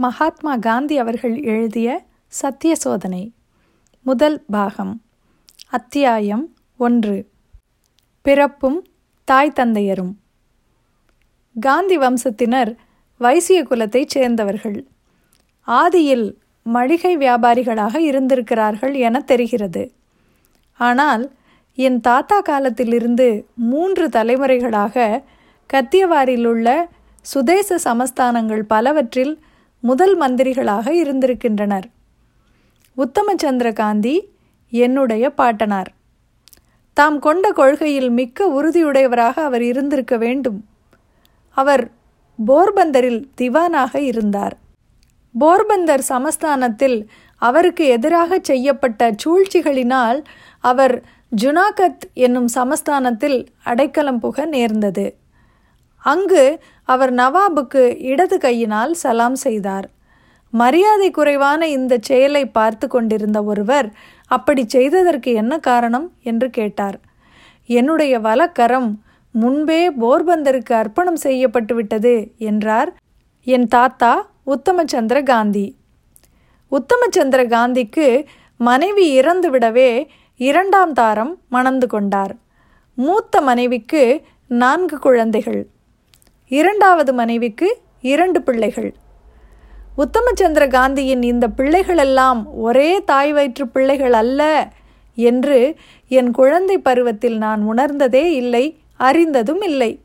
மகாத்மா காந்தி அவர்கள் எழுதிய சத்திய சோதனை முதல் பாகம் அத்தியாயம் ஒன்று. பிறப்பும் தாய் தந்தையரும். காந்தி வம்சத்தினர் வைசிய குலத்தைச் சேர்ந்தவர்கள். ஆதியில் மளிகை வியாபாரிகளாக இருந்திருக்கிறார்கள் என தெரிகிறது. ஆனால் என் தாத்தா காலத்திலிருந்து மூன்று தலைமுறைகளாக கத்தியவாரிலுள்ள சுதேச சமஸ்தானங்கள் பலவற்றில் முதல் மந்திரிகளாக இருந்திருக்கின்றனர். உத்தமச்சந்திர காந்தி என்னுடைய பாட்டனார். தாம் கொண்ட கொள்கையில் மிக்க உறுதியுடையவராக அவர் இருந்திருக்க வேண்டும். அவர் போர்பந்தரில் திவானாக இருந்தார். போர்பந்தர் சமஸ்தானத்தில் அவருக்கு எதிராக செய்யப்பட்ட சூழ்ச்சிகளினால் அவர் ஜுனாகத் என்னும் சமஸ்தானத்தில் அடைக்கலம் புக நேர்ந்தது. அங்கு அவர் நவாபுக்கு இடது கையினால் சலாம் செய்தார். மரியாதை குறைவான இந்த செயலை பார்த்து கொண்டிருந்த ஒருவர் அப்படி செய்ததற்கு என்ன காரணம்? என்று கேட்டார். என்னுடைய வலக்கரம் முன்பே போர்பந்தருக்கு அர்ப்பணம் செய்யப்பட்டு விட்டது என்றார் என் தாத்தா உத்தமச்சந்திர காந்தி. உத்தமச்சந்திர காந்திக்கு மனைவி இறந்துவிடவே இரண்டாம் தாரம் மணந்து கொண்டார். மூத்த மனைவிக்கு நான்கு குழந்தைகள். இரண்டாவது மனைவிக்கு இரண்டு பிள்ளைகள். உத்தமச்சந்திர காந்தியின் இந்த பிள்ளைகளெல்லாம் ஒரே தாய் வயிற்று பிள்ளைகள் அல்ல என்று என் குழந்தை பருவத்தில் நான் உணர்ந்ததே இல்லை அறிந்ததும் இல்லை.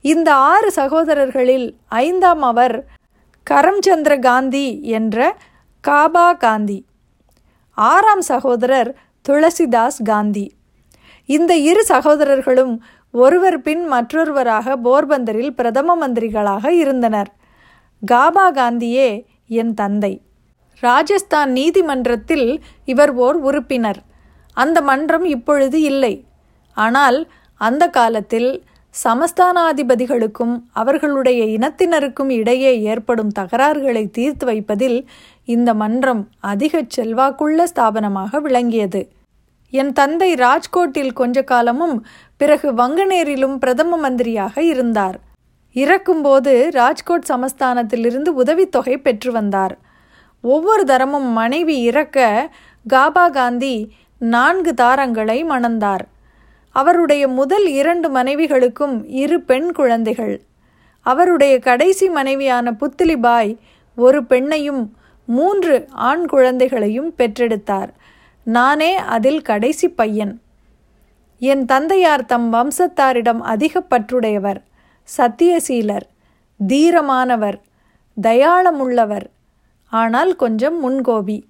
இந்த ஆறு சகோதரர்களில் ஐந்தாம் அவர் கரம்சந்திர காந்தி என்ற காபா காந்தி. ஆறாம் சகோதரர் துளசிதாஸ் காந்தி. இந்த இரு சகோதரர்களும் ஒருவர் பின் மற்றொருவராக போர்பந்தரில் பிரதம மந்திரிகளாக இருந்தனர். காபா காந்தியே என் தந்தை. ராஜஸ்தான் நீதிமன்றத்தில் இவர் ஓர் உறுப்பினர். அந்த மன்றம் இப்பொழுது இல்லை. ஆனால் அந்த காலத்தில் சமஸ்தானாதிபதிகளுக்கும் அவர்களுடைய இனத்தினருக்கும் இடையே ஏற்படும் தகராறுகளை தீர்த்து வைப்பதில் இந்த மன்றம் அதிக செல்வாக்குள்ள ஸ்தாபனமாக விளங்கியது. என் தந்தை ராஜ்கோட்டில் கொஞ்ச காலமும் பிறகு வங்கநேரிலும் பிரதம மந்திரியாக இருந்தார். இறக்கும்போது ராஜ்கோட் சமஸ்தானத்திலிருந்து உதவித்தொகை பெற்று வந்தார். ஒவ்வொரு தரமும் மனைவி இறக்க காபா காந்தி நான்கு தாரங்களை மணந்தார். அவருடைய முதல் இரண்டு மனைவிகளுக்கும் இரு பெண் குழந்தைகள். அவருடைய கடைசி மனைவியான புத்திலிபாய் ஒரு பெண்ணையும் மூன்று ஆண் குழந்தைகளையும் பெற்றெடுத்தார். நானே அதில் கடைசி பையன். என் தந்தையார் தம் வம்சத்தாரிடம் அதிக பற்றுடையவர் சத்தியசீலர் தீரமானவர் தயாளமுள்ளவர். ஆனால் கொஞ்சம் முன்கோபி.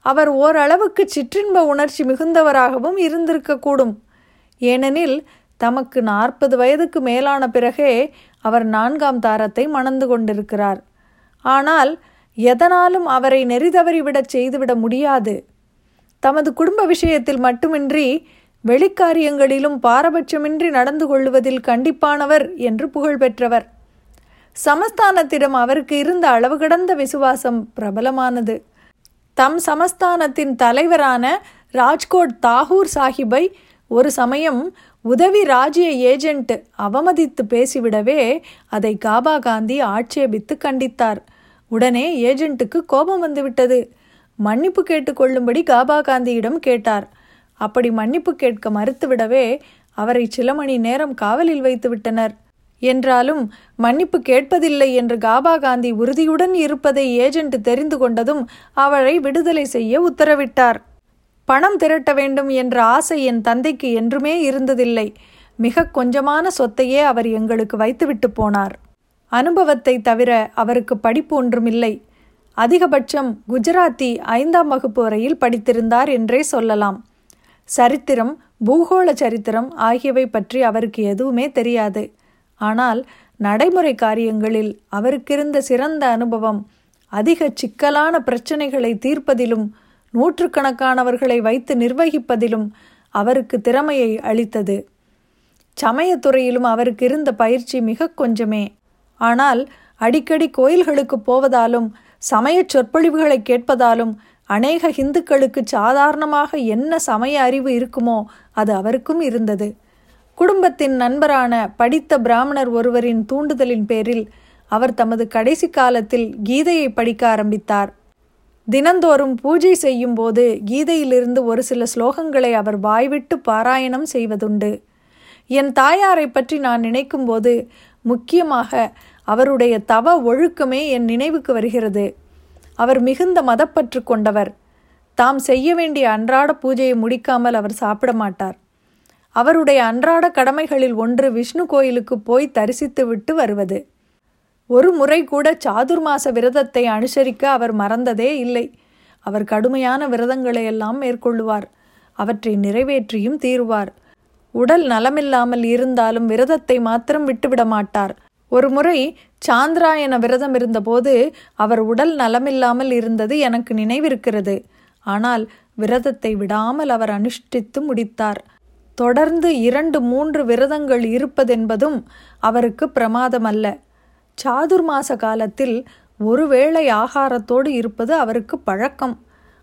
அவர் ஓரளவுக்கு சிற்றின்ப உணர்ச்சி மிகுந்தவராகவும் இருந்திருக்கக்கூடும். ஏனெனில் தமக்கு நாற்பது வயதுக்கு மேலான பிறகே அவர் நான்காம் தாரத்தை மணந்து கொண்டிருக்கிறார். ஆனால் எதனாலும் அவரை நெறிதவறிவிடச் செய்துவிட முடியாது. தமது குடும்ப விஷயத்தில் மட்டுமின்றி வெளிக்காரியங்களிலும் பாரபட்சமின்றி நடந்து கொள்வதில் கண்டிப்பானவர் என்று புகழ் பெற்றவர். சமஸ்தானத்திடம் அவருக்கு இருந்த அளவு கடந்த விசுவாசம் பிரபலமானது. தம் சமஸ்தானத்தின் தலைவரான ராஜ்கோட் தாகூர் சாஹிப்பை ஒரு சமயம் உதவி ராஜ்ய ஏஜென்ட் அவமதித்து பேசிவிடவே அதை காபா காந்தி ஆட்சேபித்து கண்டித்தார். உடனே ஏஜென்ட்டுக்கு கோபம் வந்துவிட்டது. மன்னிப்பு கேட்டுக்கொள்ளும்படி காபா காந்தியிடம் கேட்டார். அப்படி மன்னிப்பு கேட்க மறுத்துவிடவே அவரை சில மணி நேரம் காவலில் வைத்து விட்டனர். என்றாலும் மன்னிப்பு கேட்பதில்லை என்று காபா காந்தி உறுதியுடன் இருப்பதை ஏஜென்ட் தெரிந்து கொண்டதும் அவரை விடுதலை செய்ய உத்தரவிட்டார். பணம் திரட்ட வேண்டும் என்ற ஆசை என் தந்தைக்கு என்றுமே இருந்ததில்லை. மிக கொஞ்சமான சொத்தையே அவர் எங்களுக்கு வைத்துவிட்டு போனார். அனுபவத்தை தவிர அவருக்கு படிப்பு ஒன்றுமில்லை. அதிகபட்சம் குஜராத்தி ஐந்தாம் வகுப்பு வரையில் படித்திருந்தார் என்றே சொல்லலாம். சரித்திரம் பூகோள சரித்திரம் ஆகியவை பற்றி அவருக்கு எதுவுமே தெரியாது. ஆனால் நடைமுறை காரியங்களில் அவருக்கிருந்த சிறந்த அனுபவம் அதிக சிக்கலான பிரச்சனைகளை தீர்ப்பதிலும் நூற்றுக்கணக்கானவர்களை வைத்து நிர்வகிப்பதிலும் அவருக்கு திறமையை அளித்தது. சமயத்துறையிலும் அவருக்கு இருந்த பயிற்சி மிக கொஞ்சமே. ஆனால் அடிக்கடி கோயில்களுக்கு போவதாலும் சமயச் சொற்பொழிவுகளை கேட்பதாலும் அநேக இந்துக்களுக்கு சாதாரணமாக என்ன சமய அறிவு இருக்குமோ அது அவருக்கும் இருந்தது. குடும்பத்தின் நண்பரான படித்த பிராமணர் ஒருவரின் தூண்டுதலின் பேரில் அவர் தமது கடைசி காலத்தில் கீதையை படிக்க ஆரம்பித்தார். தினந்தோறும் பூஜை செய்யும் போது கீதையிலிருந்து ஒரு சில ஸ்லோகங்களை அவர் வாய்விட்டு பாராயணம் செய்வதுண்டு. என் தாயாரை பற்றி நான் நினைக்கும்போது முக்கியமாக அவருடைய தவ ஒழுக்கமே என் நினைவுக்கு வருகிறது. அவர் மிகுந்த மதப்பற்று கொண்டவர். தாம் செய்ய வேண்டிய அன்றாட பூஜையை முடிக்காமல் அவர் சாப்பிட மாட்டார். அவருடைய அன்றாட கடமைகளில் ஒன்று விஷ்ணு கோயிலுக்கு போய் தரிசித்து விட்டு வருவது. ஒரு முறை கூட சாதுர்மாச விரதத்தை அனுசரிக்க அவர் மறந்ததே இல்லை. அவர் கடுமையான விரதங்களை எல்லாம் மேற்கொள்ளுவார். அவற்றை நிறைவேற்றியும் தீருவார். உடல் நலமில்லாமல் இருந்தாலும் விரதத்தை மாத்திரம் விட்டுவிட மாட்டார். ஒரு முறை சாந்திராயன விரதம் இருந்தபோது அவர் உடல் நலமில்லாமல் இருந்தது எனக்கு நினைவிருக்கிறது. ஆனால் விரதத்தை விடாமல் அவர் அனுஷ்டித்து முடித்தார். தொடர்ந்து இரண்டு மூன்று விரதங்கள் இருப்பதென்பதும் அவருக்கு பிரமாதமல்ல. சாதுர்மாச காலத்தில் ஒருவேளை ஆகாரத்தோடு இருப்பது அவருக்கு பழக்கம்.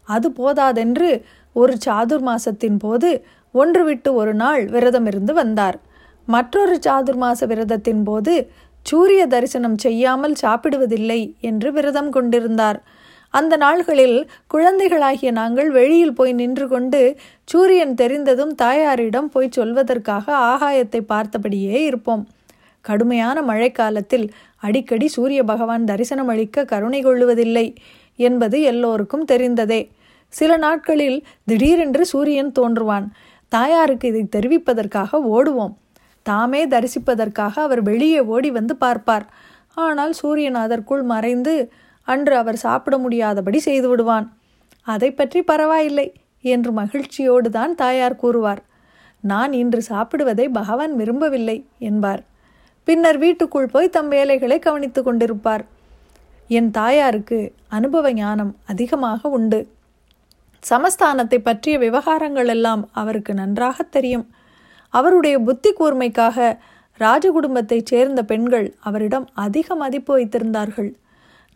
அது போதாதென்று ஒரு சாதுர்மாசத்தின் போது ஒன்று விட்டு ஒரு நாள் விரதம் இருந்து வந்தார். மற்றொரு சாதுர்மாச விரதத்தின் போது சூரிய தரிசனம் செய்யாமல் சாப்பிடுவதில்லை என்று விரதம் கொண்டிருந்தார். அந்த நாள்களில் குழந்தைகளாகிய நாங்கள் வெளியில் போய் நின்று கொண்டு சூரியன் தெரிந்ததும் தாயாரிடம் போய் சொல்வதற்காக ஆகாயத்தை பார்த்தபடியே இருப்போம். கடுமையான மழைக்காலத்தில் அடிக்கடி சூரிய பகவான் தரிசனம் அளிக்க கருணை கொள்ளுவதில்லை என்பது எல்லோருக்கும் தெரிந்ததே. சில நாட்களில் திடீரென்று சூரியன் தோன்றுவான். தாயாருக்கு இதை தெரிவிப்பதற்காக ஓடுவோம். தாமே தரிசிப்பதற்காக அவர் வெளியே ஓடி வந்து பார்ப்பார். ஆனால் சூரியன் அதற்குள் மறைந்து அன்று அவர் சாப்பிட முடியாதபடி செய்து விடுவான். அதை பற்றி பரவாயில்லை என்று மகிழ்ச்சியோடு தான் தாயார் கூறுவார். நான் இன்று சாப்பிடுவதை பகவான் விரும்பவில்லை என்பார். பின்னர் வீட்டுக்குள் போய் தம் வேலைகளை கவனித்து கொண்டிருப்பார். என் தாயாருக்கு அனுபவ ஞானம் அதிகமாக உண்டு. சமஸ்தானத்தை பற்றிய விவகாரங்கள் எல்லாம் அவருக்கு நன்றாக தெரியும். அவருடைய புத்தி கூர்மைக்காக ராஜகுடும்பத்தைச் சேர்ந்த பெண்கள் அவரிடம் அதிக மதிப்பு வைத்திருந்தார்கள்.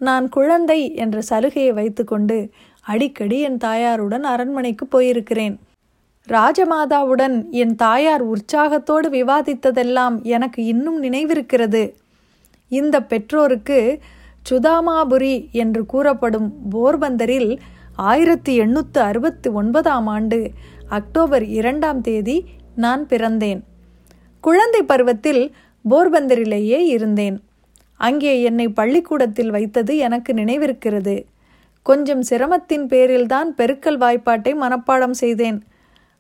நான் குழந்தை என்ற சலுகையை வைத்துக்கொண்டு அடிக்கடி என் தாயாருடன் அரண்மனைக்கு போயிருக்கிறேன். ராஜமாதாவுடன் என் தாயார் உற்சாகத்தோடு விவாதித்ததெல்லாம் எனக்கு இன்னும் நினைவிருக்கிறது. இந்த பெற்றோருக்கு சுதாமாபுரி என்று கூறப்படும் போர்பந்தரில் ஆயிரத்தி எண்ணூற்று அறுபத்தி ஒன்பதாம் ஆண்டு அக்டோபர் இரண்டாம் தேதி நான் பிறந்தேன். குழந்தை பருவத்தில் போர்பந்தரிலேயே இருந்தேன். அங்கே என்னை பள்ளிக்கூடத்தில் வைத்தது எனக்கு நினைவிருக்கிறது. கொஞ்சம் சிரமத்தின் பேரில்தான் பெருக்கல் வாய்ப்பாட்டை மனப்பாடம் செய்தேன்.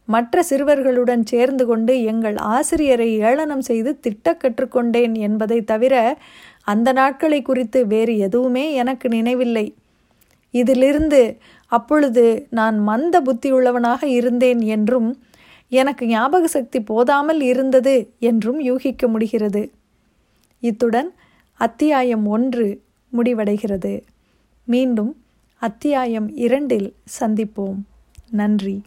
மற்ற சிறுவர்களுடன் சேர்ந்து கொண்டு எங்கள் ஆசிரியரை ஏளனம் செய்து திட்ட கற்றுக்கொண்டேன் என்பதை தவிர அந்த நாட்களை குறித்து வேறு எதுவுமே எனக்கு நினைவில்லை. இதிலிருந்து அப்பொழுது நான் மந்த புத்தியுள்ளவனாக இருந்தேன் என்றும் எனக்கு ஞாபக சக்தி போதாமல் இருந்தது என்றும் யூகிக்க முடிகிறது. இத்துடன் அத்தியாயம் ஒன்று முடிவடைகிறது. மீண்டும் அத்தியாயம் இரண்டில் சந்திப்போம். நன்றி.